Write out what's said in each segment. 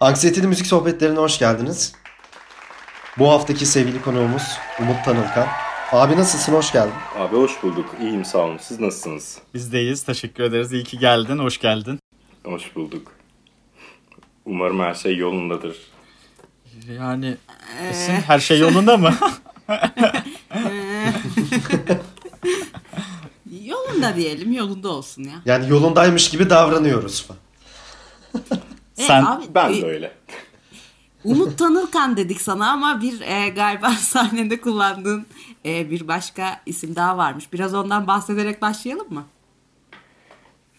Anksiyeteli Müzik Sohbetlerine hoş geldiniz. Bu haftaki sevgili konuğumuz Umut Tanılkan. Abi nasılsın? Hoş geldin. Abi hoş bulduk. İyiyim sağ olun. Siz nasılsınız? Biz deyiz. Teşekkür ederiz. İyi ki geldin. Hoş geldin. Hoş bulduk. Umarım her şey yolundadır. Yani Esin her şey yolunda mı? Yolunda diyelim. Yolunda olsun ya. Yani yolundaymış gibi davranıyoruz falan. Sen- abi, Ben e, de öyle. Umut Tanırkan dedik sana ama bir e, galiba sahnede kullandığın e, bir başka isim daha varmış. Biraz ondan bahsederek başlayalım mı?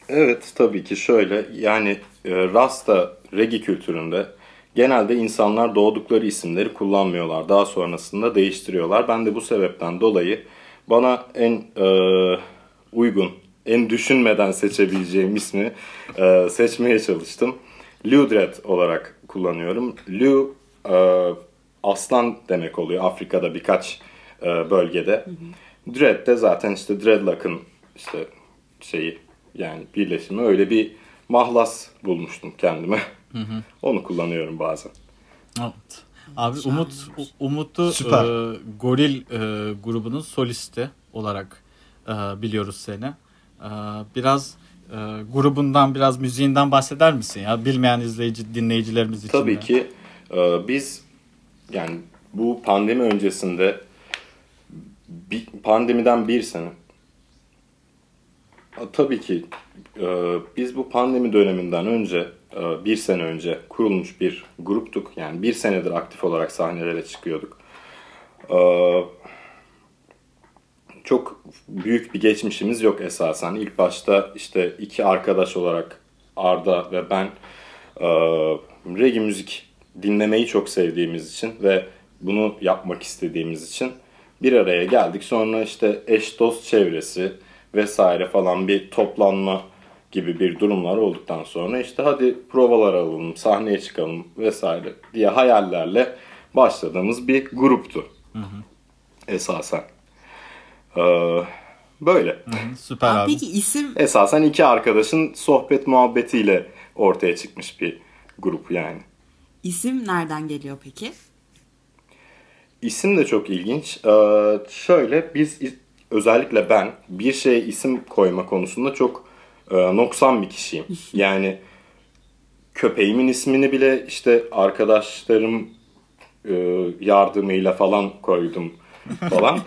Evet tabii ki şöyle yani e, Rasta reggae kültüründe genelde insanlar doğdukları isimleri kullanmıyorlar. Daha sonrasında değiştiriyorlar. Ben de bu sebepten dolayı bana en e, uygun, en düşünmeden seçebileceğim ismi e, seçmeye çalıştım. Liudred olarak kullanıyorum. Liu e, aslan demek oluyor Afrika'da birkaç e, bölgede. Dread de zaten işte dreadlock'ın işte şeyi yani birleşimi öyle bir mahlas bulmuştum kendime. Onu kullanıyorum bazen. Evet. Abi Umut Umut'u Süper. e, Goril e, grubunun solisti olarak e, biliyoruz seni. E, biraz e, grubundan biraz müziğinden bahseder misin ya bilmeyen izleyici dinleyicilerimiz için? Tabii de. ki e, biz yani bu pandemi öncesinde bir, pandemiden bir sene tabii ki e, biz bu pandemi döneminden önce e, bir sene önce kurulmuş bir gruptuk. Yani bir senedir aktif olarak sahnelere çıkıyorduk. E, çok büyük bir geçmişimiz yok esasen. İlk başta işte iki arkadaş olarak Arda ve ben e, reggae müzik dinlemeyi çok sevdiğimiz için ve bunu yapmak istediğimiz için bir araya geldik. Sonra işte eş dost çevresi vesaire falan bir toplanma gibi bir durumlar olduktan sonra işte hadi provalar alalım, sahneye çıkalım vesaire diye hayallerle başladığımız bir gruptu. Esasen. Ee, böyle. Hı, Süper Abi, abi. Peki isim Esasen iki arkadaşın sohbet muhabbetiyle ortaya çıkmış bir grup yani. isim nereden geliyor peki? İsim de çok ilginç. Ee, şöyle biz özellikle ben bir şeye isim koyma konusunda çok e, noksan bir kişiyim. Yani köpeğimin ismini bile işte arkadaşlarım e, yardımıyla falan koydum falan.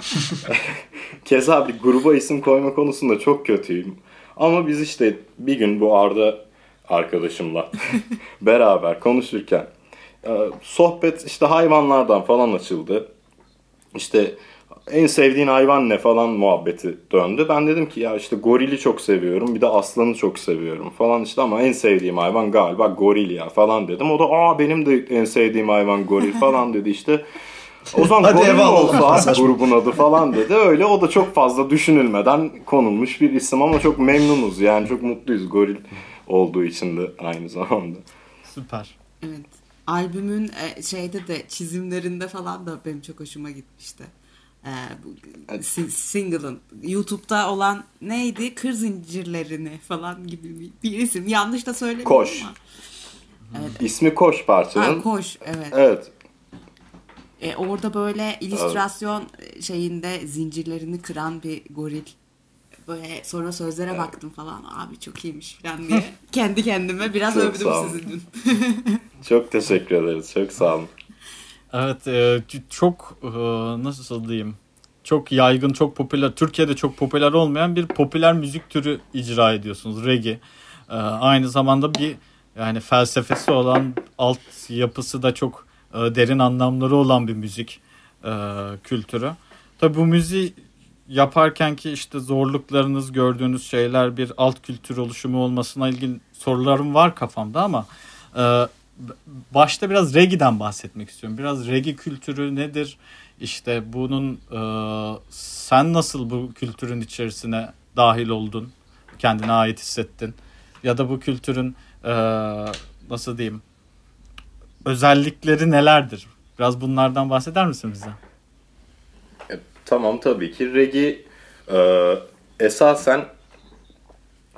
Keza bir gruba isim koyma konusunda çok kötüyüm. Ama biz işte bir gün bu Arda arkadaşımla beraber konuşurken e, sohbet işte hayvanlardan falan açıldı. İşte en sevdiğin hayvan ne falan muhabbeti döndü. Ben dedim ki ya işte gorili çok seviyorum bir de aslanı çok seviyorum falan işte ama en sevdiğim hayvan galiba goril ya falan dedim. O da aa benim de en sevdiğim hayvan goril falan dedi işte. O zaman Hadi goril olsa grubun adı falan dedi. Öyle o da çok fazla düşünülmeden konulmuş bir isim ama çok memnunuz yani çok mutluyuz goril olduğu için de aynı zamanda. Süper. Evet. Albümün e, şeyde de çizimlerinde falan da benim çok hoşuma gitmişti. E, bu si- single'ın YouTube'da olan neydi? Kır zincirlerini falan gibi bir, isim. Yanlış da söylemiyorum Koş. ama. İsmi Koş parçanın. Ha, koş evet. Evet. E, orada böyle illüstrasyon şeyinde zincirlerini kıran bir goril. Böyle sonra sözlere baktım falan. Abi çok iyiymiş falan diye. Kendi kendime biraz Çok övdüm sizi dün. Çok teşekkür ederiz. Çok sağ olun. Evet e, çok e, nasıl diyeyim çok yaygın çok popüler Türkiye'de çok popüler olmayan bir popüler müzik türü icra ediyorsunuz reggae. E, aynı zamanda bir yani felsefesi olan alt yapısı da çok e, derin anlamları olan bir müzik e, kültürü. Tabi bu müziği yaparken ki işte zorluklarınız gördüğünüz şeyler bir alt kültür oluşumu olmasına ilgili sorularım var kafamda ama e, başta biraz reggae'den bahsetmek istiyorum. Biraz reggae kültürü nedir? İşte bunun sen nasıl bu kültürün içerisine dahil oldun? Kendine ait hissettin? Ya da bu kültürün nasıl diyeyim? Özellikleri nelerdir? Biraz bunlardan bahseder misin bize? E, tamam tabii ki. Reggae e, esasen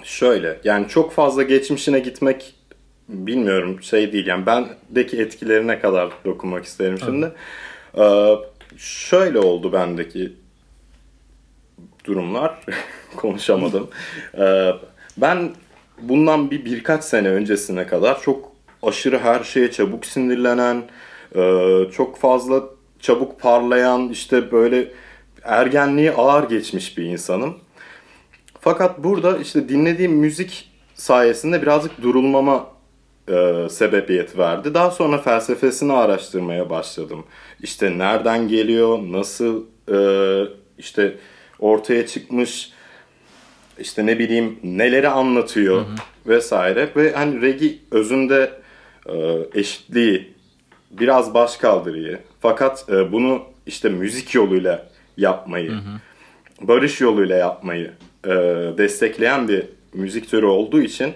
şöyle yani çok fazla geçmişine gitmek bilmiyorum şey değil yani bendeki etkilerine kadar dokunmak isterim şimdi. Ee, şöyle oldu bendeki durumlar. Konuşamadım. Ee, ben bundan bir birkaç sene öncesine kadar çok aşırı her şeye çabuk sinirlenen, e, çok fazla çabuk parlayan, işte böyle ergenliği ağır geçmiş bir insanım. Fakat burada işte dinlediğim müzik sayesinde birazcık durulmama e, sebebiyet verdi. Daha sonra felsefesini araştırmaya başladım. İşte nereden geliyor, nasıl e, işte ortaya çıkmış, işte ne bileyim neleri anlatıyor hı hı. vesaire. Ve hani regi özünde eşitliği, biraz başkaldırıyı fakat e, bunu işte müzik yoluyla yapmayı, hı hı. barış yoluyla yapmayı e, destekleyen bir müzik türü olduğu için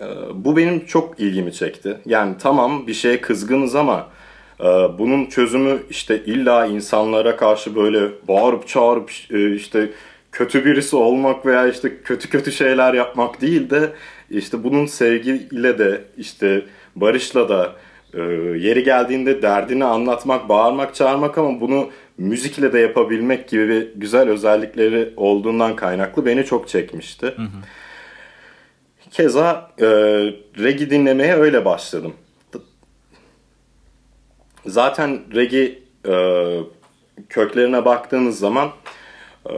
e, bu benim çok ilgimi çekti. Yani tamam bir şeye kızgınız ama e, bunun çözümü işte illa insanlara karşı böyle bağırıp çağırıp e, işte kötü birisi olmak veya işte kötü kötü şeyler yapmak değil de işte bunun sevgiyle de işte barışla da e, yeri geldiğinde derdini anlatmak, bağırmak, çağırmak ama bunu müzikle de yapabilmek gibi bir güzel özellikleri olduğundan kaynaklı beni çok çekmişti. Hı hı. Keza e, reggae dinlemeye öyle başladım. Zaten reggae e, köklerine baktığınız zaman e,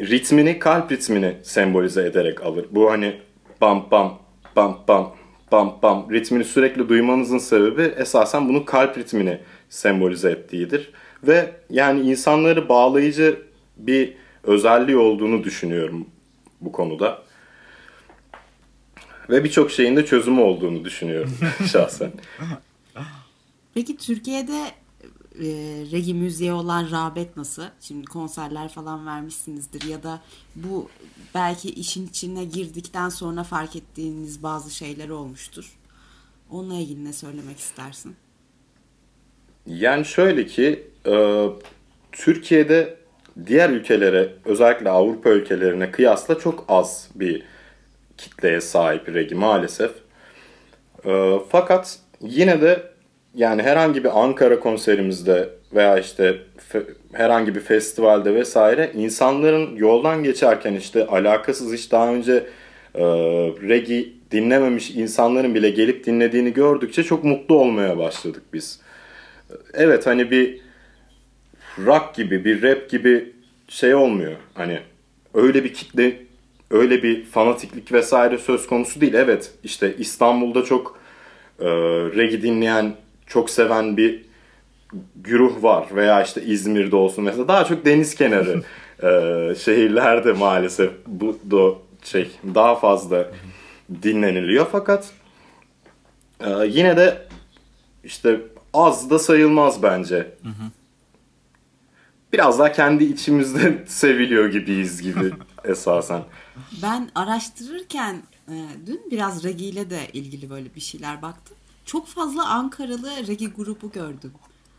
ritmini, kalp ritmini sembolize ederek alır. Bu hani bam bam bam bam bam bam ritmini sürekli duymanızın sebebi esasen bunu kalp ritmini sembolize ettiğidir. Ve yani insanları bağlayıcı bir özelliği olduğunu düşünüyorum bu konuda. Ve birçok şeyin de çözümü olduğunu düşünüyorum şahsen. Peki Türkiye'de e, regi müziğe olan rağbet nasıl? Şimdi konserler falan vermişsinizdir ya da bu belki işin içine girdikten sonra fark ettiğiniz bazı şeyler olmuştur. Onunla ilgili ne söylemek istersin? Yani şöyle ki e, Türkiye'de diğer ülkelere özellikle Avrupa ülkelerine kıyasla çok az bir kitleye sahip regi maalesef. E, fakat yine de yani herhangi bir Ankara konserimizde veya işte herhangi bir festivalde vesaire insanların yoldan geçerken işte alakasız hiç daha önce e, regi dinlememiş insanların bile gelip dinlediğini gördükçe çok mutlu olmaya başladık biz. Evet hani bir rock gibi bir rap gibi şey olmuyor. Hani öyle bir kitle öyle bir fanatiklik vesaire söz konusu değil. Evet işte İstanbul'da çok e, regi dinleyen çok seven bir güruh var veya işte İzmir'de olsun mesela daha çok deniz kenarı e, şehirlerde maalesef bu da şey daha fazla dinleniliyor fakat e, yine de işte az da sayılmaz bence. Biraz daha kendi içimizde seviliyor gibiyiz gibi esasen. Ben araştırırken e, dün biraz Regi ile de ilgili böyle bir şeyler baktım çok fazla Ankaralı reggae grubu gördüm.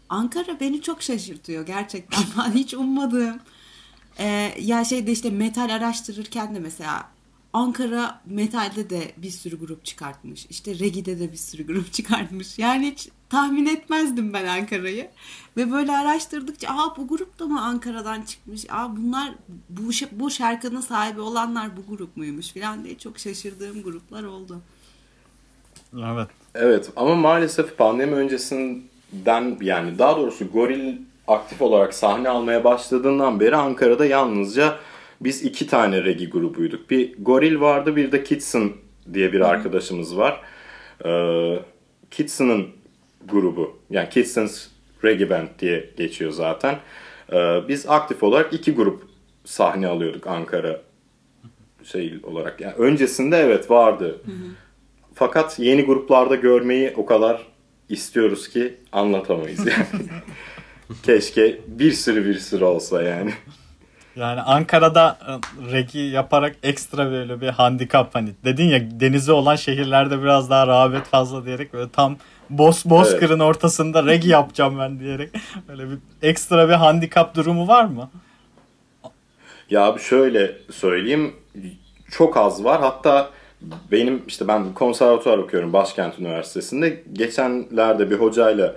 Ankara beni çok şaşırtıyor gerçekten. Ben hiç ummadığım. Ee, ya şeyde işte metal araştırırken de mesela Ankara metalde de bir sürü grup çıkartmış. İşte reggae'de de bir sürü grup çıkartmış. Yani hiç tahmin etmezdim ben Ankara'yı. Ve böyle araştırdıkça aa bu grup da mı Ankara'dan çıkmış? Aa bunlar bu, bu şarkının sahibi olanlar bu grup muymuş falan diye çok şaşırdığım gruplar oldu. Evet. Evet ama maalesef pandemi öncesinden yani daha doğrusu Goril aktif olarak sahne almaya başladığından beri Ankara'da yalnızca biz iki tane regi grubuyduk. Bir Goril vardı bir de Kitson diye bir arkadaşımız var. Ee, Kitson'ın grubu yani Kitson's Reggae Band diye geçiyor zaten. Ee, biz aktif olarak iki grup sahne alıyorduk Ankara şey olarak. Yani öncesinde evet vardı. Hı hı. Fakat yeni gruplarda görmeyi o kadar istiyoruz ki anlatamayız yani. Keşke bir sürü bir sürü olsa yani. Yani Ankara'da e, regi yaparak ekstra böyle bir handikap hani dedin ya denizi olan şehirlerde biraz daha rağbet fazla diyerek böyle tam Bos Bozkır'ın evet. ortasında regi yapacağım ben diyerek böyle bir ekstra bir handikap durumu var mı? Ya şöyle söyleyeyim çok az var hatta benim işte ben konservatuvar okuyorum Başkent Üniversitesi'nde. Geçenlerde bir hocayla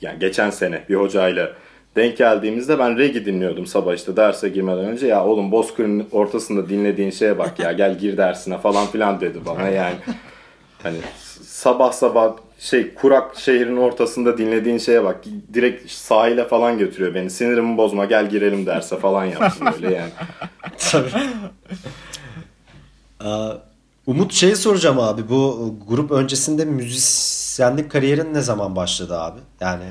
yani geçen sene bir hocayla denk geldiğimizde ben reggae dinliyordum sabah işte derse girmeden önce. Ya oğlum Bozkır'ın ortasında dinlediğin şeye bak ya gel gir dersine falan filan dedi bana yani. Hani sabah sabah şey kurak şehrin ortasında dinlediğin şeye bak direkt sahile falan götürüyor beni. Sinirimi bozma gel girelim derse falan yaptım böyle yani. Tabii. Umut şeyi soracağım abi. Bu grup öncesinde müzisyenlik kariyerin ne zaman başladı abi? Yani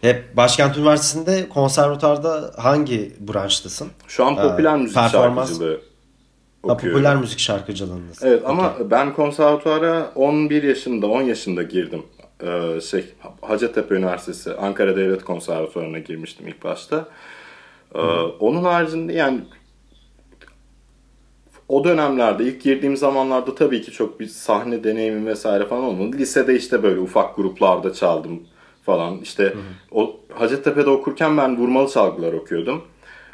hep Başkent Üniversitesi'nde konservatuarda hangi branştasın? Şu an popüler müzik performans- şarkıcılığı Ha, okuyorum. popüler müzik şarkıcılığındasın. Evet ama Okey. ben konservatuara 11 yaşında, 10 yaşında girdim. Ee, şey Hacettepe Üniversitesi, Ankara Devlet Konservatuvarı'na girmiştim ilk başta. Ee, onun haricinde yani o dönemlerde ilk girdiğim zamanlarda tabii ki çok bir sahne deneyimim vesaire falan olmadı. Lisede işte böyle ufak gruplarda çaldım falan. İşte o Hacettepe'de okurken ben vurmalı çalgılar okuyordum.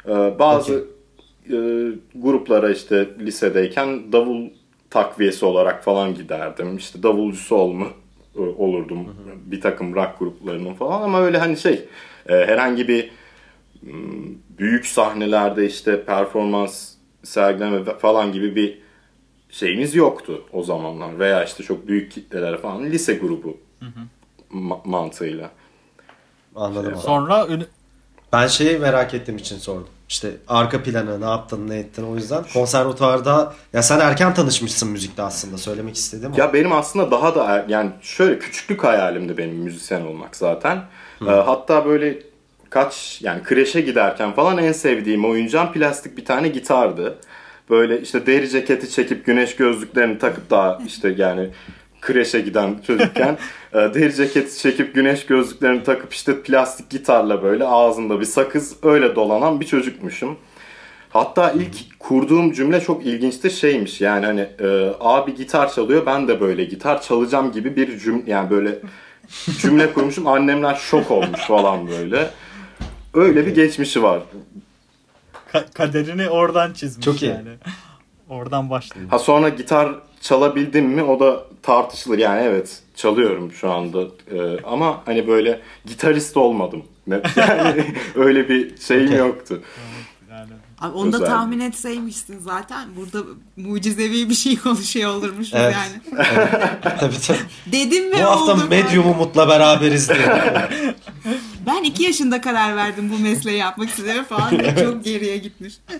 Ee, bazı e, gruplara işte lisedeyken davul takviyesi olarak falan giderdim. İşte davulcusu olma e, olurdum bir takım rock gruplarının falan ama öyle hani şey e, herhangi bir m, büyük sahnelerde işte performans sergileme falan gibi bir şeyimiz yoktu o zamanlar veya işte çok büyük kitlelere falan lise grubu ma- mantığıyla. Anladım abi. Sonra Ben şeyi merak ettiğim için sordum. İşte arka planı ne yaptın ne ettin o yüzden konservatuvarda ya sen erken tanışmışsın müzikte aslında söylemek istedim. Ya benim aslında daha da er- yani şöyle küçüklük hayalimdi benim müzisyen olmak zaten. Ee, hatta böyle kaç yani kreşe giderken falan en sevdiğim oyuncağım plastik bir tane gitardı. Böyle işte deri ceketi çekip güneş gözlüklerini takıp daha işte yani kreşe giden çocukken e, deri ceketi çekip güneş gözlüklerini takıp işte plastik gitarla böyle ağzında bir sakız öyle dolanan bir çocukmuşum. Hatta ilk kurduğum cümle çok ilginçti şeymiş yani hani e, abi gitar çalıyor ben de böyle gitar çalacağım gibi bir cümle yani böyle cümle kurmuşum annemler şok olmuş falan böyle. Öyle bir geçmişi var. ka- kaderini oradan çizmiş Çok iyi. yani. Oradan başlıyor. Ha sonra gitar çalabildim mi o da tartışılır yani evet çalıyorum şu anda E, ama hani böyle gitarist olmadım. Ne- Yani öyle bir şeyim Okey. yoktu. Yani Abi onu da tahmin etseymişsin zaten. Burada mucizevi bir şey konuşuyor olurmuşuz Evet. yani. tabii tabii. Dedim ve Bu hafta oldu. Medium Umut'la beraberiz diye. Ben iki yaşında karar verdim bu mesleği yapmak istediğime falan. Çok geriye gitmiş.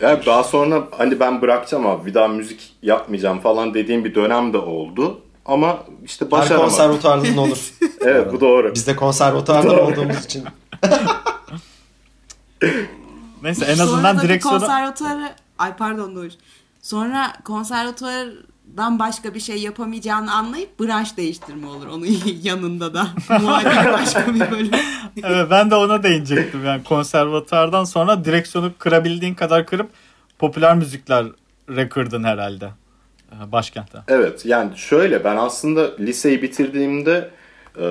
Yani daha sonra hani ben bırakacağım abi bir daha müzik yapmayacağım falan dediğim bir dönem de oldu. Ama işte Her başaramadım. konservatuarlının olur. Evet bu doğru. Biz de konservatuardan olduğumuz için. neyse en Sonra azından da direksiyonu konservatuarı... Ay pardon Doğuş. Sonra konservatuardan başka bir şey yapamayacağını anlayıp branş değiştirme olur. Onun yanında da. Muhalif başka bir bölüm. Evet ben de ona değinecektim yani konservatuardan sonra direksiyonu kırabildiğin kadar kırıp popüler müzikler rekordun herhalde e, başkentte. Evet yani şöyle ben aslında liseyi bitirdiğimde e,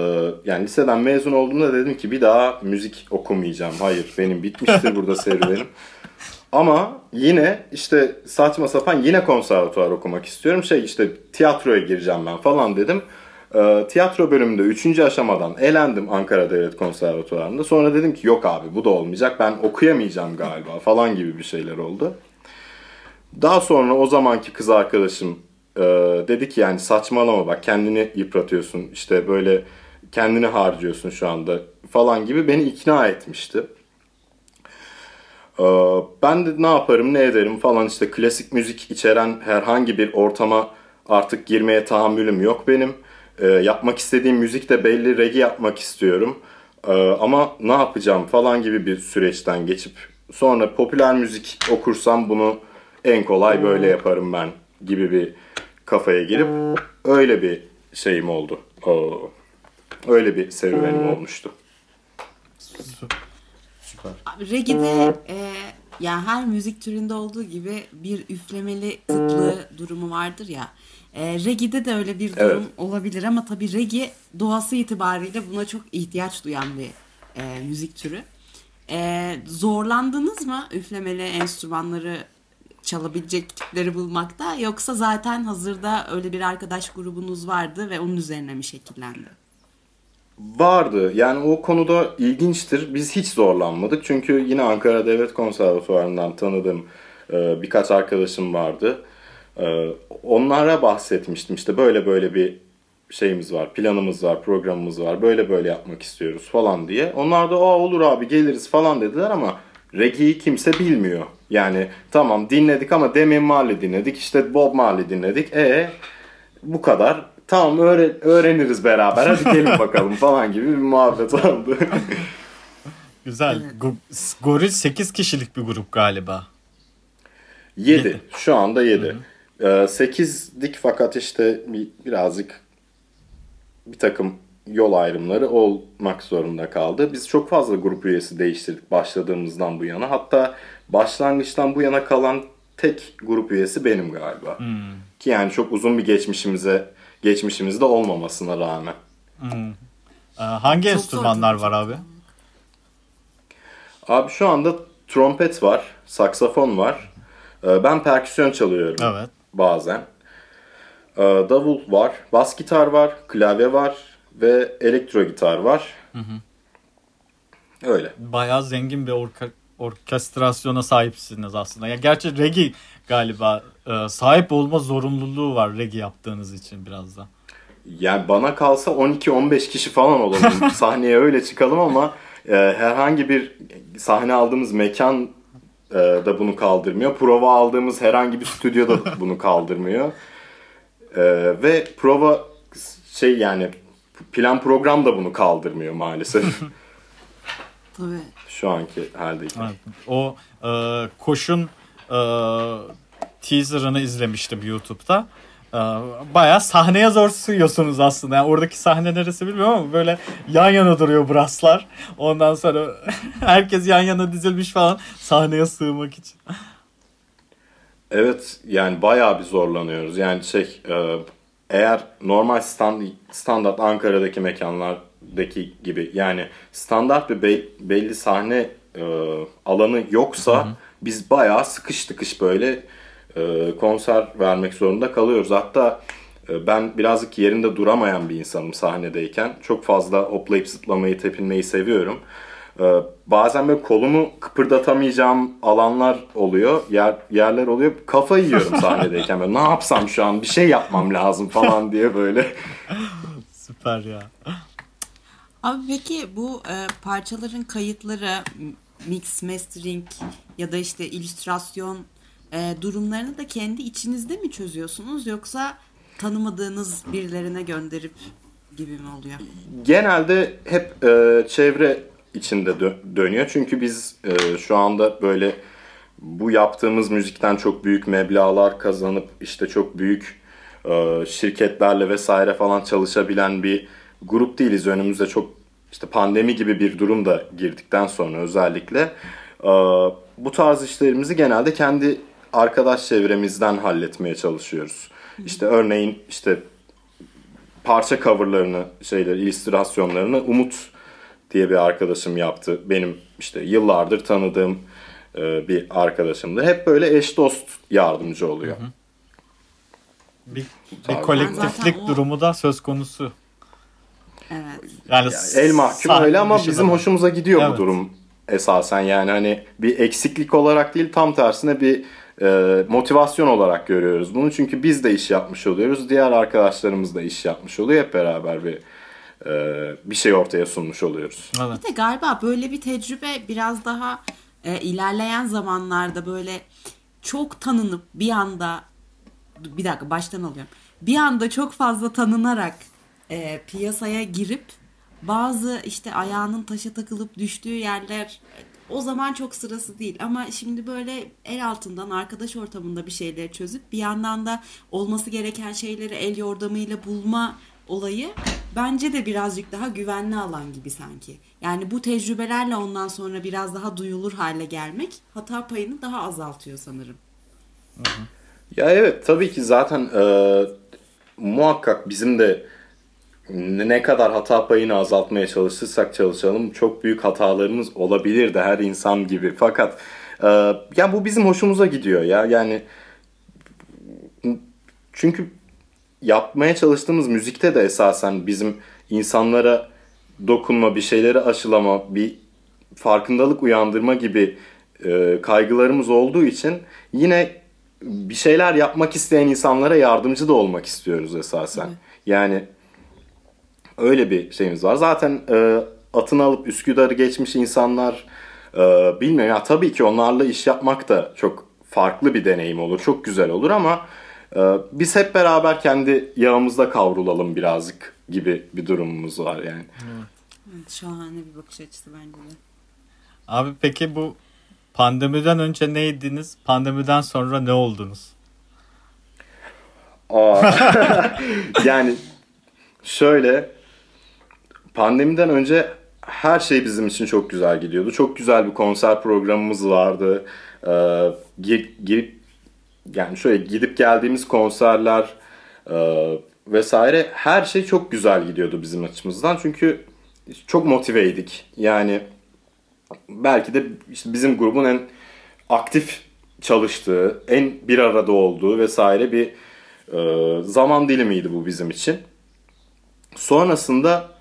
yani liseden mezun olduğumda dedim ki bir daha müzik okumayacağım. Hayır benim bitmiştir burada serüvenim. Ama yine işte saçma sapan yine konservatuvar okumak istiyorum. Şey işte tiyatroya gireceğim ben falan dedim. E, tiyatro bölümünde 3. aşamadan elendim Ankara Devlet Konservatuvarı'nda. Sonra dedim ki yok abi bu da olmayacak ben okuyamayacağım galiba falan gibi bir şeyler oldu. Daha sonra o zamanki kız arkadaşım e, dedi ki yani saçmalama bak kendini yıpratıyorsun işte böyle kendini harcıyorsun şu anda falan gibi beni ikna etmişti. E, ben de ne yaparım ne ederim falan işte klasik müzik içeren herhangi bir ortama artık girmeye tahammülüm yok benim. E, yapmak istediğim müzik de belli reggae yapmak istiyorum. E, ama ne yapacağım falan gibi bir süreçten geçip sonra popüler müzik okursam bunu en kolay böyle yaparım ben gibi bir kafaya girip öyle bir şeyim oldu. Oo. Öyle bir serüvenim olmuştu. Süper. Abi Reggae'de e, yani her müzik türünde olduğu gibi bir üflemeli kıtlığı durumu vardır ya. E, reggae'de de öyle bir durum Evet. olabilir ama tabii reggae doğası itibariyle buna çok ihtiyaç duyan bir e, müzik türü. E, zorlandınız mı üflemeli enstrümanları çalabilecek tipleri bulmakta yoksa zaten hazırda öyle bir arkadaş grubunuz vardı ve onun üzerine mi şekillendi? Vardı. Yani o konuda ilginçtir. Biz hiç zorlanmadık. Çünkü yine Ankara Devlet Konservatuvarı'ndan tanıdığım e, birkaç arkadaşım vardı. E, onlara bahsetmiştim. İşte böyle böyle bir şeyimiz var, planımız var, programımız var. Böyle böyle yapmak istiyoruz falan diye. Onlar da Aa, olur abi geliriz falan dediler ama reggae'yi kimse bilmiyor. Yani tamam dinledik ama Demi Marley dinledik, işte Bob Marley dinledik. E bu kadar. Tamam öğre- öğreniriz beraber. Hadi gelin bakalım falan gibi bir muhabbet oldu. Güzel. Go- Goril 8 kişilik bir grup galiba. 7. Şu anda 7. 8'dik fakat işte bir, birazcık bir takım yol ayrımları olmak zorunda kaldı. Biz çok fazla grup üyesi değiştirdik başladığımızdan bu yana. Hatta başlangıçtan bu yana kalan tek grup üyesi benim galiba. Ki yani çok uzun bir geçmişimize geçmişimizde olmamasına rağmen. Ee, hangi Çok enstrümanlar var abi? Abi şu anda trompet var, saksafon var. Ee, Ben perküsyon çalıyorum Evet. bazen. Ee, Davul var, bas gitar var, klavye var ve elektro gitar var. Öyle. Bayağı zengin bir orka- orkestrasyona sahipsiniz aslında. Ya gerçi reggae galiba e, sahip olma zorunluluğu var reggae yaptığınız için biraz da. Yani bana kalsa 12-15 kişi falan olalım. Sahneye öyle çıkalım ama e, herhangi bir sahne aldığımız mekan e, da bunu kaldırmıyor. Prova aldığımız herhangi bir stüdyo da bunu kaldırmıyor. E, ve prova şey yani plan program da bunu kaldırmıyor maalesef. Tabii. Şu anki haldeyken. Evet. O e, koşun e, teaserını izlemiştim YouTube'da. E, bayağı sahneye zor sığıyorsunuz aslında. Yani oradaki sahne neresi bilmiyorum ama böyle yan yana duruyor brasslar. Ondan sonra herkes yan yana dizilmiş falan sahneye sığmak için. Evet yani bayağı bir zorlanıyoruz. Yani şey e, eğer normal stand, standart Ankara'daki mekanlardaki gibi yani standart bir be- belli sahne e, alanı yoksa biz bayağı sıkış tıkış böyle e, konser vermek zorunda kalıyoruz. Hatta e, ben birazcık yerinde duramayan bir insanım sahnedeyken. Çok fazla hoplayıp zıplamayı, tepinmeyi seviyorum. Ee, bazen böyle kolumu kıpırdatamayacağım alanlar oluyor, yer, yerler oluyor. Kafa yiyorum sahnedeyken böyle ne yapsam şu an bir şey yapmam lazım falan diye böyle. Süper ya. Abi peki bu e, parçaların kayıtları, mix, mastering ya da işte illüstrasyon e, durumlarını da kendi içinizde mi çözüyorsunuz yoksa tanımadığınız birilerine gönderip gibi mi oluyor? Genelde hep e, çevre içinde dö- dönüyor. Çünkü biz e, şu anda böyle bu yaptığımız müzikten çok büyük meblağlar kazanıp işte çok büyük e, şirketlerle vesaire falan çalışabilen bir grup değiliz. Önümüzde çok işte pandemi gibi bir durum da girdikten sonra özellikle e, bu tarz işlerimizi genelde kendi arkadaş çevremizden halletmeye çalışıyoruz. İşte örneğin işte parça coverlarını, şeyleri, illüstrasyonlarını Umut diye bir arkadaşım yaptı. Benim işte yıllardır tanıdığım e, bir arkadaşımdı. Hep böyle eş dost yardımcı oluyor. Bir, Tabii. bir kolektiflik Zaten o- durumu da söz konusu. Evet. Yani, Yani el mahkum öyle ama bizim da. hoşumuza gidiyor Evet. bu durum esasen. Yani hani bir eksiklik olarak değil tam tersine bir e, motivasyon olarak görüyoruz bunu. Çünkü biz de iş yapmış oluyoruz. Diğer arkadaşlarımız da iş yapmış oluyor. Hep beraber bir e, bir şey ortaya sunmuş oluyoruz. Evet. Bir de galiba böyle bir tecrübe biraz daha e, ilerleyen zamanlarda böyle çok tanınıp bir anda bir dakika baştan alıyorum. Bir anda çok fazla tanınarak e, piyasaya girip bazı işte ayağının taşa takılıp düştüğü yerler o zaman çok sırası değil ama şimdi böyle el altından arkadaş ortamında bir şeyleri çözüp bir yandan da olması gereken şeyleri el yordamıyla bulma olayı bence de birazcık daha güvenli alan gibi sanki. Yani bu tecrübelerle ondan sonra biraz daha duyulur hale gelmek hata payını daha azaltıyor sanırım. Ya evet tabii ki zaten e, muhakkak bizim de ne kadar hata payını azaltmaya çalışırsak çalışalım çok büyük hatalarımız olabilir de her insan gibi. Fakat Ee, yani bu bizim hoşumuza gidiyor ya. Yani çünkü yapmaya çalıştığımız müzikte de esasen bizim insanlara dokunma, bir şeyleri aşılama, bir farkındalık uyandırma gibi e, kaygılarımız olduğu için yine bir şeyler yapmak isteyen insanlara yardımcı da olmak istiyoruz esasen. Hı. Yani öyle bir şeyimiz var. Zaten e, atını alıp Üsküdar'ı geçmiş insanlar e, bilmiyorum ya tabii ki onlarla iş yapmak da çok farklı bir deneyim olur. Çok güzel olur ama e, biz hep beraber kendi yağımızda kavrulalım birazcık gibi bir durumumuz var yani. Evet, şahane bir bakış açısı bence de. Abi peki bu pandemiden önce neydiniz? Pandemiden sonra ne oldunuz? Aa, yani şöyle pandemiden önce her şey bizim için çok güzel gidiyordu. Çok güzel bir konser programımız vardı. Ee, girip yani şöyle gidip geldiğimiz konserler e, vesaire her şey çok güzel gidiyordu bizim açımızdan. Çünkü çok motiveydik. Yani belki de işte bizim grubun en aktif çalıştığı, en bir arada olduğu vesaire bir e, zaman dilimiydi bu bizim için. Sonrasında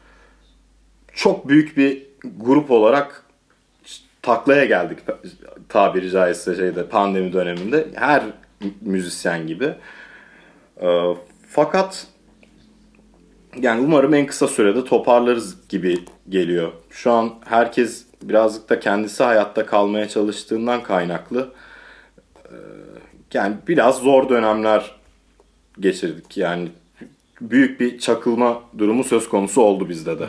çok büyük bir grup olarak taklaya geldik tabiri caizse şeyde pandemi döneminde her müzisyen gibi. E, fakat yani umarım en kısa sürede toparlarız gibi geliyor. Şu an herkes birazcık da kendisi hayatta kalmaya çalıştığından kaynaklı e, yani biraz zor dönemler geçirdik. Yani büyük bir çakılma durumu söz konusu oldu bizde de.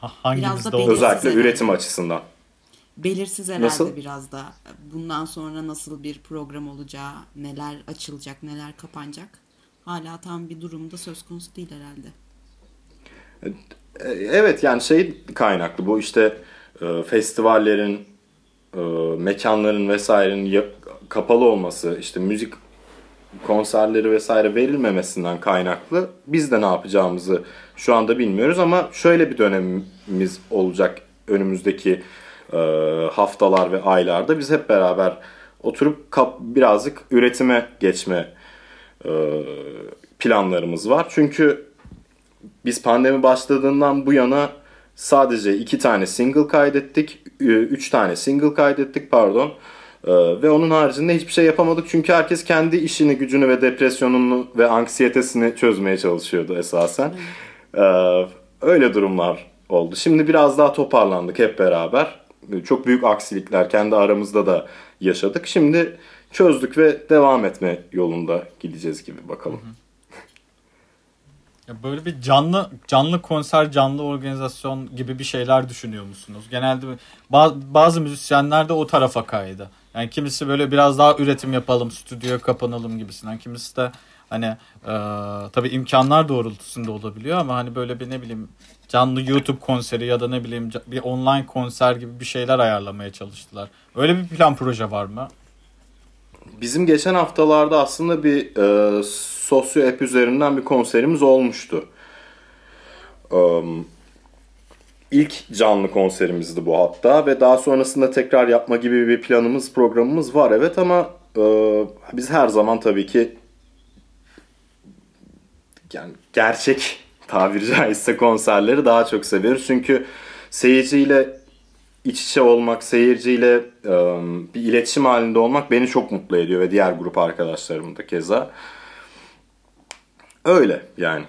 Hangimizde da Özellikle herhalde. üretim açısından. Belirsiz herhalde nasıl? biraz da. Bundan sonra nasıl bir program olacağı, neler açılacak, neler kapanacak. Hala tam bir durumda söz konusu değil herhalde. E, evet yani şey kaynaklı bu işte e, festivallerin, e, mekanların vesairenin kapalı olması, işte müzik konserleri vesaire verilmemesinden kaynaklı biz de ne yapacağımızı şu anda bilmiyoruz ama şöyle bir dönemimiz olacak önümüzdeki e, haftalar ve aylarda biz hep beraber oturup kap, birazcık üretime geçme e, planlarımız var. Çünkü biz pandemi başladığından bu yana sadece iki tane single kaydettik, üç tane single kaydettik pardon. Ee, ve onun haricinde hiçbir şey yapamadık çünkü herkes kendi işini, gücünü ve depresyonunu ve anksiyetesini çözmeye çalışıyordu esasen. Ee, öyle durumlar oldu. Şimdi biraz daha toparlandık hep beraber. Çok büyük aksilikler kendi aramızda da yaşadık. Şimdi çözdük ve devam etme yolunda gideceğiz gibi bakalım. Ya böyle bir canlı canlı konser, canlı organizasyon gibi bir şeyler düşünüyor musunuz? Genelde bazı, bazı müzisyenler de o tarafa kaydı. Yani kimisi böyle biraz daha üretim yapalım, stüdyoya kapanalım gibisinden. Kimisi de hani e, tabii imkanlar doğrultusunda olabiliyor ama hani böyle bir ne bileyim canlı YouTube konseri ya da ne bileyim bir online konser gibi bir şeyler ayarlamaya çalıştılar. Öyle bir plan proje var mı? Bizim geçen haftalarda aslında bir e, sosyo app üzerinden bir konserimiz olmuştu. Um, ilk canlı konserimizdi bu hatta ve daha sonrasında tekrar yapma gibi bir planımız, programımız var evet ama e, biz her zaman tabii ki yani gerçek tabiri caizse konserleri daha çok seviyoruz. Çünkü seyirciyle iç içe olmak, seyirciyle e, bir iletişim halinde olmak beni çok mutlu ediyor ve diğer grup arkadaşlarım da keza. Öyle yani.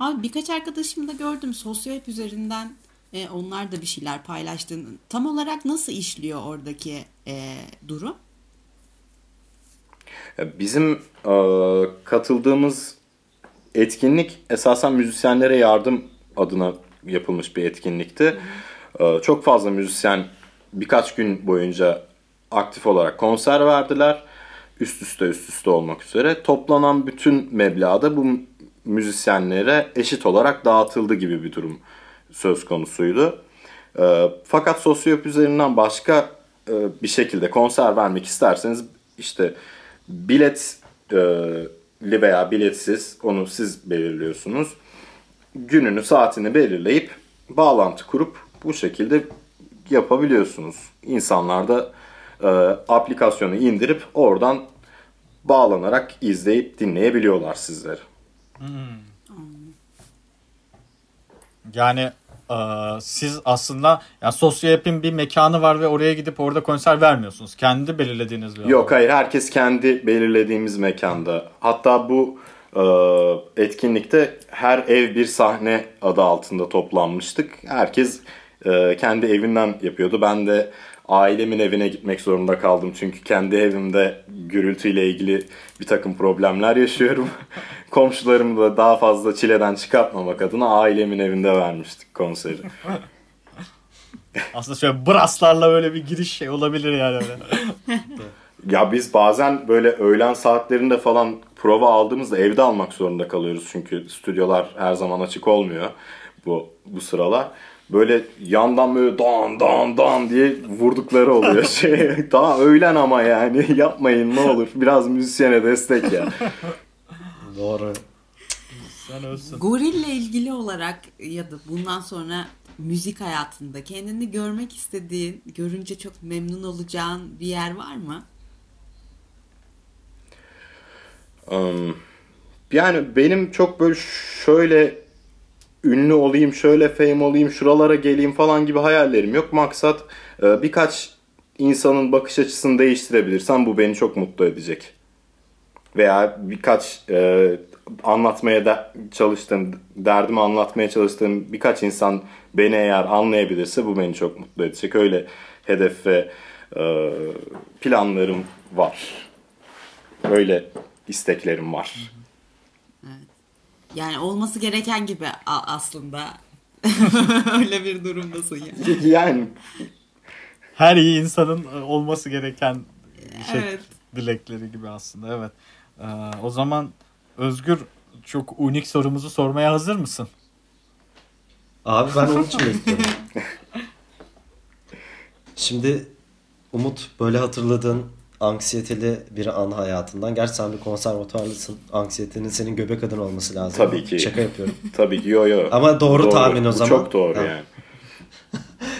Abi birkaç arkadaşım da gördüm sosyal hep üzerinden e, onlar da bir şeyler paylaştığını. Tam olarak nasıl işliyor oradaki e, durum? Bizim e, katıldığımız etkinlik esasen müzisyenlere yardım adına yapılmış bir etkinlikti. E, çok fazla müzisyen birkaç gün boyunca aktif olarak konser verdiler üst üste üst üste olmak üzere toplanan bütün meblağ da bu müzisyenlere eşit olarak dağıtıldı gibi bir durum söz konusuydu. E, fakat sosyop üzerinden başka e, bir şekilde konser vermek isterseniz işte bilet e, veya biletsiz onu siz belirliyorsunuz. Gününü saatini belirleyip bağlantı kurup bu şekilde yapabiliyorsunuz. İnsanlar da e, aplikasyonu indirip oradan bağlanarak izleyip dinleyebiliyorlar sizleri. Yani e, siz aslında yani Sosyap'in bir mekanı var ve oraya gidip orada konser vermiyorsunuz. Kendi belirlediğiniz bir Yok hayır herkes kendi belirlediğimiz mekanda. Hatta bu e, etkinlikte her ev bir sahne adı altında toplanmıştık. Herkes e, kendi evinden yapıyordu. Ben de ailemin evine gitmek zorunda kaldım. Çünkü kendi evimde gürültüyle ilgili bir takım problemler yaşıyorum. Komşularımı da daha fazla çileden çıkartmamak adına ailemin evinde vermiştik konseri. Aslında şöyle braslarla böyle bir giriş şey olabilir yani öyle. Ya biz bazen böyle öğlen saatlerinde falan prova aldığımızda evde almak zorunda kalıyoruz. Çünkü stüdyolar her zaman açık olmuyor bu bu sıralar. Böyle yandan böyle dan dan dan diye vurdukları oluyor. Şey, daha öğlen ama yani yapmayın ne olur. Biraz müzisyene destek ya. Doğru. Sen ölsün. Gorille ilgili olarak ya da bundan sonra müzik hayatında kendini görmek istediğin, görünce çok memnun olacağın bir yer var mı? Um, yani benim çok böyle şöyle ünlü olayım, şöyle fame olayım, şuralara geleyim falan gibi hayallerim yok. Maksat e, birkaç insanın bakış açısını değiştirebilirsem bu beni çok mutlu edecek. Veya birkaç e, anlatmaya da çalıştığım, derdimi anlatmaya çalıştığım birkaç insan beni eğer anlayabilirse bu beni çok mutlu edecek. Öyle hedef ve e, planlarım var. Öyle isteklerim var. Yani olması gereken gibi a- aslında. Öyle bir durumdasın yani. Yani Her iyi insanın e, olması gereken şey Evet. dilekleri gibi aslında evet. Ee, o zaman Özgür çok unik sorumuzu sormaya hazır mısın? Abi ben onun için bekliyorum. Şimdi Umut böyle hatırladığın anksiyeteli bir an hayatından. Gerçi sen bir konservatuarlısın. Anksiyetenin senin göbek adın olması lazım. Tabii ki. Şaka yapıyorum. tabii ki yo yo. Ama doğru tahmin o Bu zaman. Çok doğru Tamam. yani.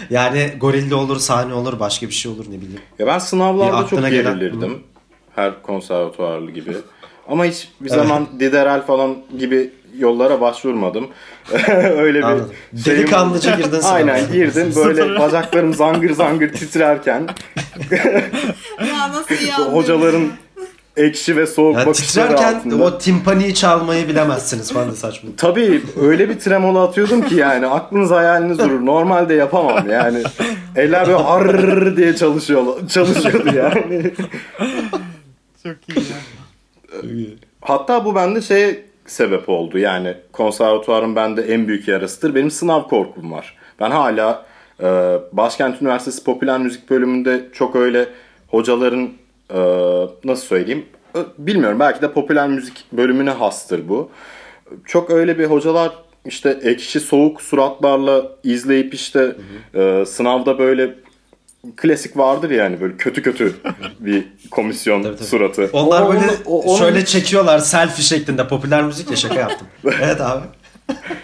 Yani gorilli olur, sahne olur, başka bir şey olur ne bileyim. Ya ben sınavlarda çok aklına gelen- gerilirdim. Her konservatuarlı gibi. Ama hiç bir zaman Diderel falan gibi yollara başvurmadım. Öyle bir Anladım. şeyim- Delikanlıca girdin sınava. Aynen girdim böyle bacaklarım zangır zangır titrerken Ya nasıl hocaların ekşi ve soğuk Ya bakışları titrerken altında. o timpaniyi çalmayı bilemezsiniz falan da saçma. Tabii öyle bir tremolo atıyordum ki yani aklınız hayaliniz durur. Normalde yapamam yani. Eller böyle harrrr diye çalışıyor, çalışıyordu yani. Çok iyi ya. Hatta bu bende şeye sebep oldu yani konservatuvarın bende en büyük yarasıdır. Benim sınav korkum var. Ben hala e, Başkent Üniversitesi Popüler Müzik bölümünde çok öyle hocaların e, nasıl söyleyeyim e, bilmiyorum belki de popüler müzik bölümüne hastır bu. Çok öyle bir hocalar işte ekşi soğuk suratlarla izleyip işte e, sınavda böyle klasik vardır yani böyle kötü kötü bir komisyon Tabii, tabii. suratı. Onlar O- böyle o- onun- şöyle çekiyorlar selfie şeklinde popüler müzikle şaka yaptım. evet abi.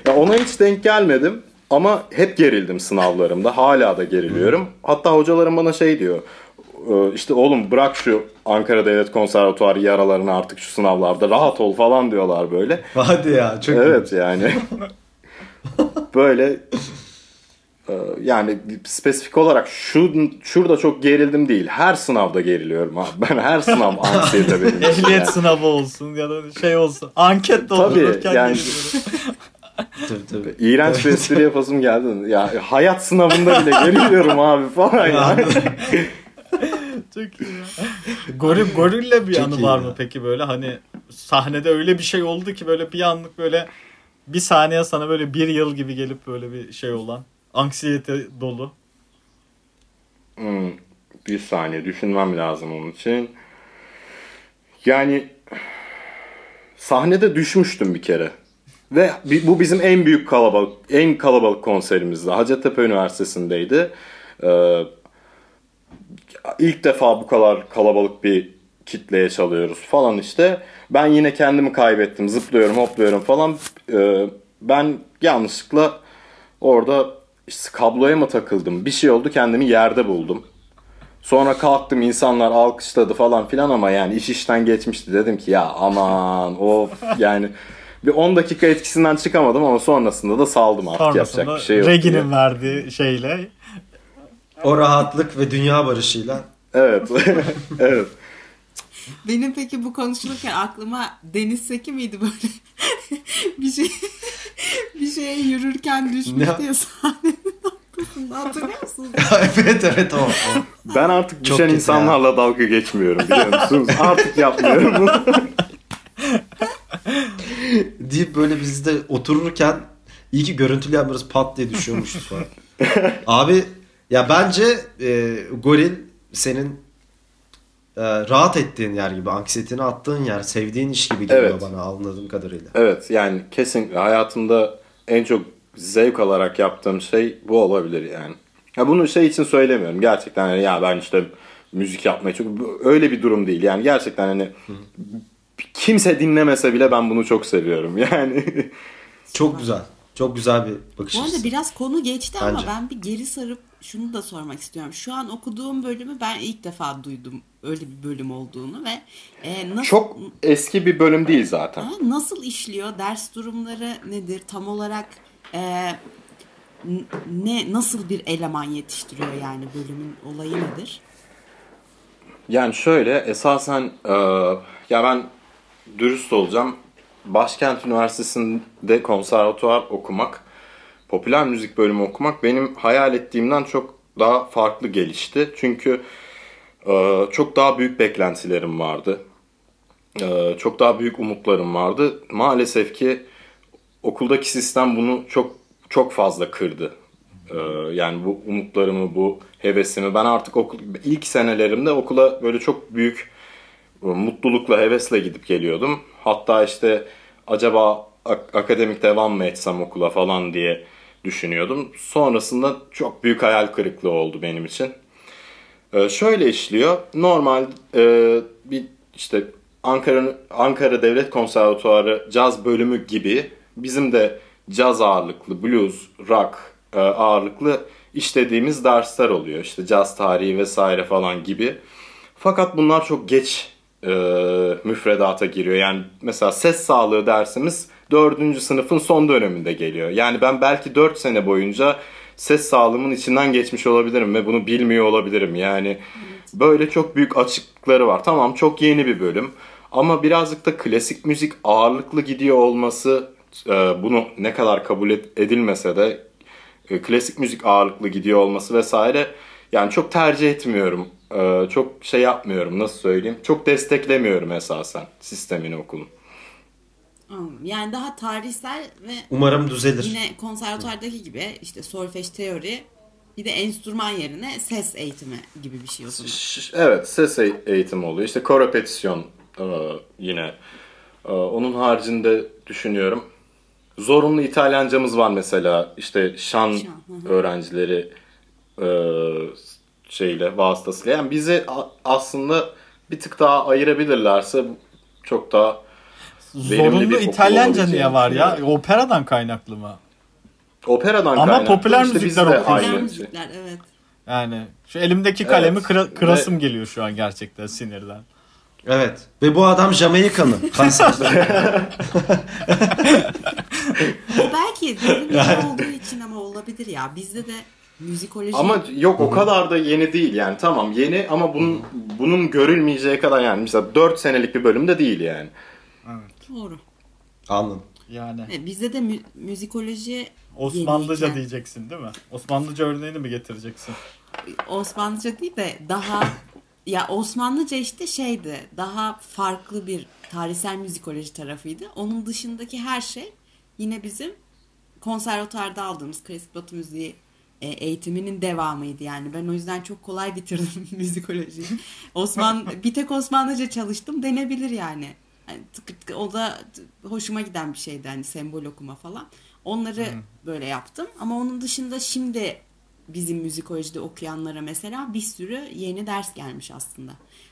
Ya ona hiç denk gelmedim ama hep gerildim sınavlarımda. Hala da geriliyorum. Hatta hocalarım bana şey diyor. "Ee, işte oğlum bırak şu Ankara Devlet Konservatuarı yaralarını artık şu sınavlarda rahat ol falan diyorlar böyle. Hadi ya çok iyi. Evet yani. böyle yani spesifik olarak şu şurada çok gerildim değil. Her sınavda geriliyorum abi. Ben her sınav anksiyete benim. Ehliyet yani. sınavı olsun ya da şey olsun. Anket doldururken yani- geliyorum. Tabii, tabii. İğrenç bir espri yapasım geldi. Ya hayat sınavında bile geriliyorum abi falan ya. Çok iyi ya. Goril, gorille bir Çok anı var ya. mı peki böyle hani sahnede öyle bir şey oldu ki böyle bir anlık böyle bir saniye sana böyle bir yıl gibi gelip böyle bir şey olan anksiyete dolu. Hmm, bir saniye düşünmem lazım onun için. Yani sahnede düşmüştüm bir kere. Ve bu bizim en büyük kalabalık, en kalabalık konserimizdi. Hacettepe Üniversitesi'ndeydi. Ee, ilk defa bu kadar kalabalık bir kitleye çalıyoruz falan işte. Ben yine kendimi kaybettim. Zıplıyorum, hopluyorum falan. Ee, ben yanlışlıkla orada işte kabloya mı takıldım bir şey oldu kendimi yerde buldum. Sonra kalktım insanlar alkışladı falan filan ama yani iş işten geçmişti. Dedim ki ya aman of yani bir 10 dakika etkisinden çıkamadım ama sonrasında da saldım artık yapacak Sonrasında bir şey yok. Reggie'nin diye. verdiği şeyle O rahatlık ve dünya barışıyla. Evet. evet. Benim peki bu konuşulurken aklıma Deniz Seki miydi böyle bir şey bir şeye yürürken düşmüş Ne? diye sahnenin ortasında hatırlıyor musunuz? evet evet o. o. Ben artık Çok düşen insanlarla dalga geçmiyorum biliyor musunuz? artık yapmıyorum bunu. deyip böyle biz de otururken iyi ki görüntülü yapmıyoruz pat diye düşüyormuşuz falan. Abi ya bence e, goril senin rahat ettiğin yer gibi, anksiyetini attığın yer, sevdiğin iş gibi geliyor Evet. bana anladığım kadarıyla. Evet yani kesin hayatımda en çok zevk alarak yaptığım şey bu olabilir yani. Ya bunu şey için söylemiyorum gerçekten hani ya ben işte müzik yapmayı çok öyle bir durum değil yani gerçekten hani kimse dinlemese bile ben bunu çok seviyorum yani. Çok güzel. Çok güzel bir bakış Bu arada açısı. biraz konu geçti ama Bence. ben bir geri sarıp şunu da sormak istiyorum. Şu an okuduğum bölümü ben ilk defa duydum öyle bir bölüm olduğunu ve e, nasıl çok eski bir bölüm değil zaten. Ha, nasıl işliyor? Ders durumları nedir? Tam olarak e, ne nasıl bir eleman yetiştiriyor yani bölümün olayı nedir? Yani şöyle esasen e, ya ben dürüst olacağım. Başkent Üniversitesi'nde konservatuvar okumak, popüler müzik bölümü okumak benim hayal ettiğimden çok daha farklı gelişti. Çünkü e, çok daha büyük beklentilerim vardı. E, çok daha büyük umutlarım vardı. Maalesef ki okuldaki sistem bunu çok çok fazla kırdı. Ee, yani bu umutlarımı, bu hevesimi ben artık okul ilk senelerimde okula böyle çok büyük e, mutlulukla, hevesle gidip geliyordum. Hatta işte acaba ak- akademik devam mı etsem okula falan diye düşünüyordum. Sonrasında çok büyük hayal kırıklığı oldu benim için. Ee, şöyle işliyor. Normal e, bir işte Ankara Ankara Devlet Konservatuarı caz bölümü gibi bizim de caz ağırlıklı, blues, rock e, ağırlıklı işlediğimiz dersler oluyor. İşte caz tarihi vesaire falan gibi. Fakat bunlar çok geç e, müfredata giriyor. Yani mesela ses sağlığı dersimiz 4. sınıfın son döneminde geliyor. Yani ben belki 4 sene boyunca ses sağlığımın içinden geçmiş olabilirim ve bunu bilmiyor olabilirim. Yani böyle çok büyük açıkları var. Tamam çok yeni bir bölüm ama birazcık da klasik müzik ağırlıklı gidiyor olması e, bunu ne kadar kabul ed- edilmese de e, klasik müzik ağırlıklı gidiyor olması vesaire yani çok tercih etmiyorum. E, çok şey yapmıyorum nasıl söyleyeyim. Çok desteklemiyorum esasen sistemini okulun. Anladım. Yani daha tarihsel ve Umarım düzelir. yine konservatuvardaki gibi işte solfej teori bir de enstrüman yerine ses eğitimi gibi bir şey o zaman. Evet ses e- eğitimi oluyor. İşte korepetisyon e, yine. E, onun haricinde düşünüyorum. Zorunlu İtalyancamız var mesela. İşte şan, Şan, hı hı. öğrencileri şeyle vasıtasıyla. Yani bizi aslında bir tık daha ayırabilirlerse çok daha bir zorunlu okul İtalyanca niye var ya? düşünüyorum. Operadan kaynaklı mı? Operadan Ama kaynaklı. popüler İşte müzikler okuyorsun. müzikler evet. Yani şu elimdeki kalemi Evet. kıra- kırasım Ve- geliyor şu an gerçekten sinirden. Evet. Ve bu adam Jamaikalı. O belki yeni olduğu için ama olabilir ya. Bizde de müzikoloji Ama yok o kadar da yeni değil yani tamam yeni ama bunun bunun görülmeyeceği kadar yani mesela 4 senelik bir bölüm de değil yani. Doğru. Anladım. Yani Evet, bizde de mü- müzikoloji Osmanlıca yeniyken- diyeceksin değil mi? Osmanlıca örneğini mi getireceksin? Osmanlıca değil de daha ya Osmanlıca işte şeydi daha farklı bir tarihsel müzikoloji tarafıydı. Onun dışındaki her şey yine bizim konservatuarda aldığımız klasik batı müziği e, eğitiminin devamıydı yani. Ben o yüzden çok kolay bitirdim müzikolojiyi. Osman bir tek Osmanlıca çalıştım denebilir yani. Yani tık tık, o da hoşuma giden bir şeydi hani sembol okuma falan. Onları böyle yaptım ama onun dışında şimdi bizim müzikolojide okuyanlara mesela bir sürü yeni ders gelmiş aslında.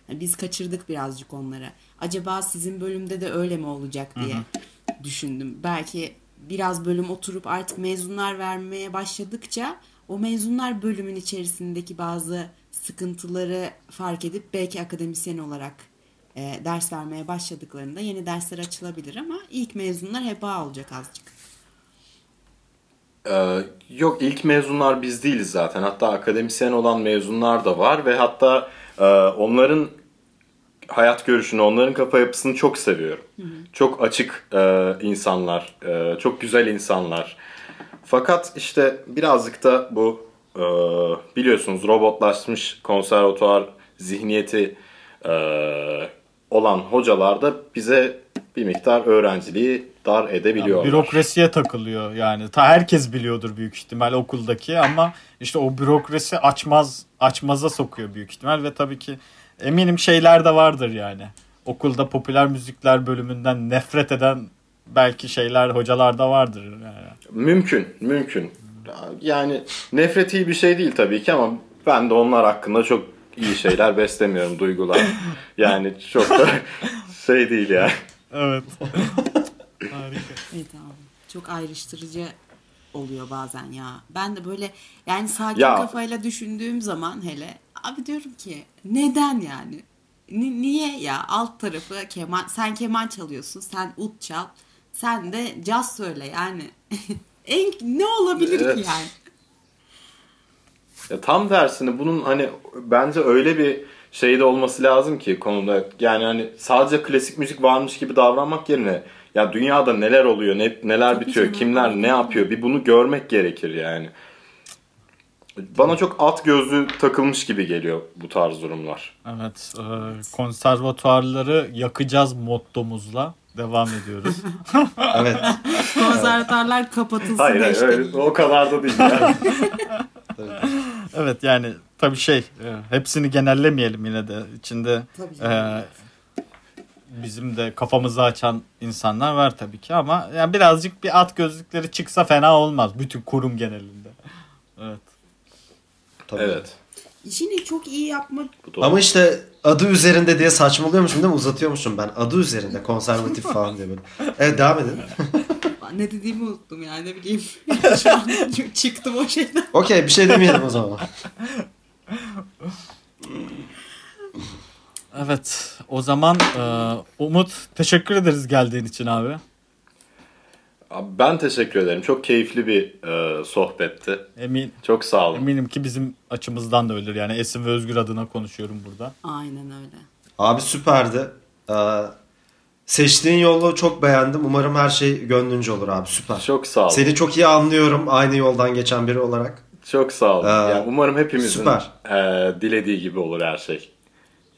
Yani biz kaçırdık birazcık onları. Acaba sizin bölümde de öyle mi olacak diye düşündüm. Belki biraz bölüm oturup artık mezunlar vermeye başladıkça o mezunlar bölümün içerisindeki bazı sıkıntıları fark edip belki akademisyen olarak e, ders vermeye başladıklarında yeni dersler açılabilir ama ilk mezunlar heba olacak azıcık. Ee, yok ilk mezunlar biz değiliz zaten. Hatta akademisyen olan mezunlar da var ve hatta e, onların hayat görüşünü, onların kafa yapısını çok seviyorum. Çok açık e, insanlar, e, çok güzel insanlar. Fakat işte birazcık da bu e, biliyorsunuz robotlaşmış konservatuvar zihniyeti e, olan hocalar da bize bir miktar öğrenciliği dar edebiliyorlar. Bürokrasiye takılıyor yani. Ta herkes biliyordur büyük ihtimal okuldaki ama işte o bürokrasi açmaz açmaza sokuyor büyük ihtimal ve tabii ki eminim şeyler de vardır yani. Okulda popüler müzikler bölümünden nefret eden belki şeyler hocalar da vardır yani. Mümkün, mümkün. Yani nefret iyi bir şey değil tabii ki ama ben de onlar hakkında çok iyi şeyler beslemiyorum, duygular. Yani çok da şey değil yani. Evet. Harika. Evet abi. Çok ayrıştırıcı oluyor bazen ya. Ben de böyle yani sakin Ya. kafayla düşündüğüm zaman hele abi diyorum ki neden yani? Ni- niye ya alt tarafı keman sen keman çalıyorsun sen ut çal sen de caz söyle yani en ne olabilir Evet. ki yani? Ya tam tersine bunun hani bence öyle bir şey de olması lazım ki konuda yani hani sadece klasik müzik varmış gibi davranmak yerine ya dünyada neler oluyor, ne, neler Tabii bitiyor, canım. kimler ne yapıyor bir bunu görmek gerekir yani. Bana çok at gözlü takılmış gibi geliyor bu tarz durumlar. Evet. e, konservatuarları yakacağız mottomuzla devam ediyoruz. Evet. Konservatuarlar kapatılsın Hayır, hayır öyle, o kadar da değil. Yani. Evet yani tabii şey e, hepsini genellemeyelim yine de içinde Tabii e, bizim de kafamızı açan insanlar var tabii ki ama yani birazcık bir at gözlükleri çıksa fena olmaz bütün kurum genelinde. Evet. Tabii. evet. İşini çok iyi yapma. Ama işte adı üzerinde diye saçmalıyormuşum değil mi? Uzatıyormuşum ben. Adı üzerinde konservatif falan diye böyle. Evet devam edin. ne dediğimi unuttum yani ne bileyim. Şu an çıktım o şeyden. Okey bir şey demeyelim o zaman. Evet o zaman e, Umut teşekkür ederiz geldiğin için abi. Abi Ben teşekkür ederim. Çok keyifli bir e, sohbetti. Emin Çok sağ olun. eminim ki bizim açımızdan da öyledir. Yani Esin ve Özgür adına konuşuyorum burada. Aynen öyle. Abi süperdi. Ee, seçtiğin yolu çok beğendim. Umarım her şey gönlünce olur abi. Süper. Çok sağ olun. Seni çok iyi anlıyorum aynı yoldan geçen biri olarak. Çok sağ olun. Ee, yani umarım hepimizin süper. e, dilediği gibi olur her şey.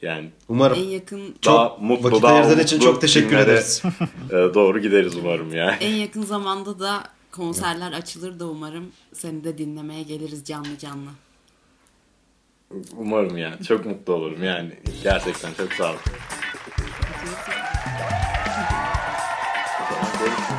Yani Umarım. En yakın daha Çok mutlu, vakit daha ayırdığın için çok teşekkür günlere, ederiz. e, doğru gideriz umarım yani. en yakın zamanda da konserler açılır da umarım seni de dinlemeye geliriz canlı canlı. Umarım yani. Çok mutlu olurum yani. Gerçekten çok sağ olun. O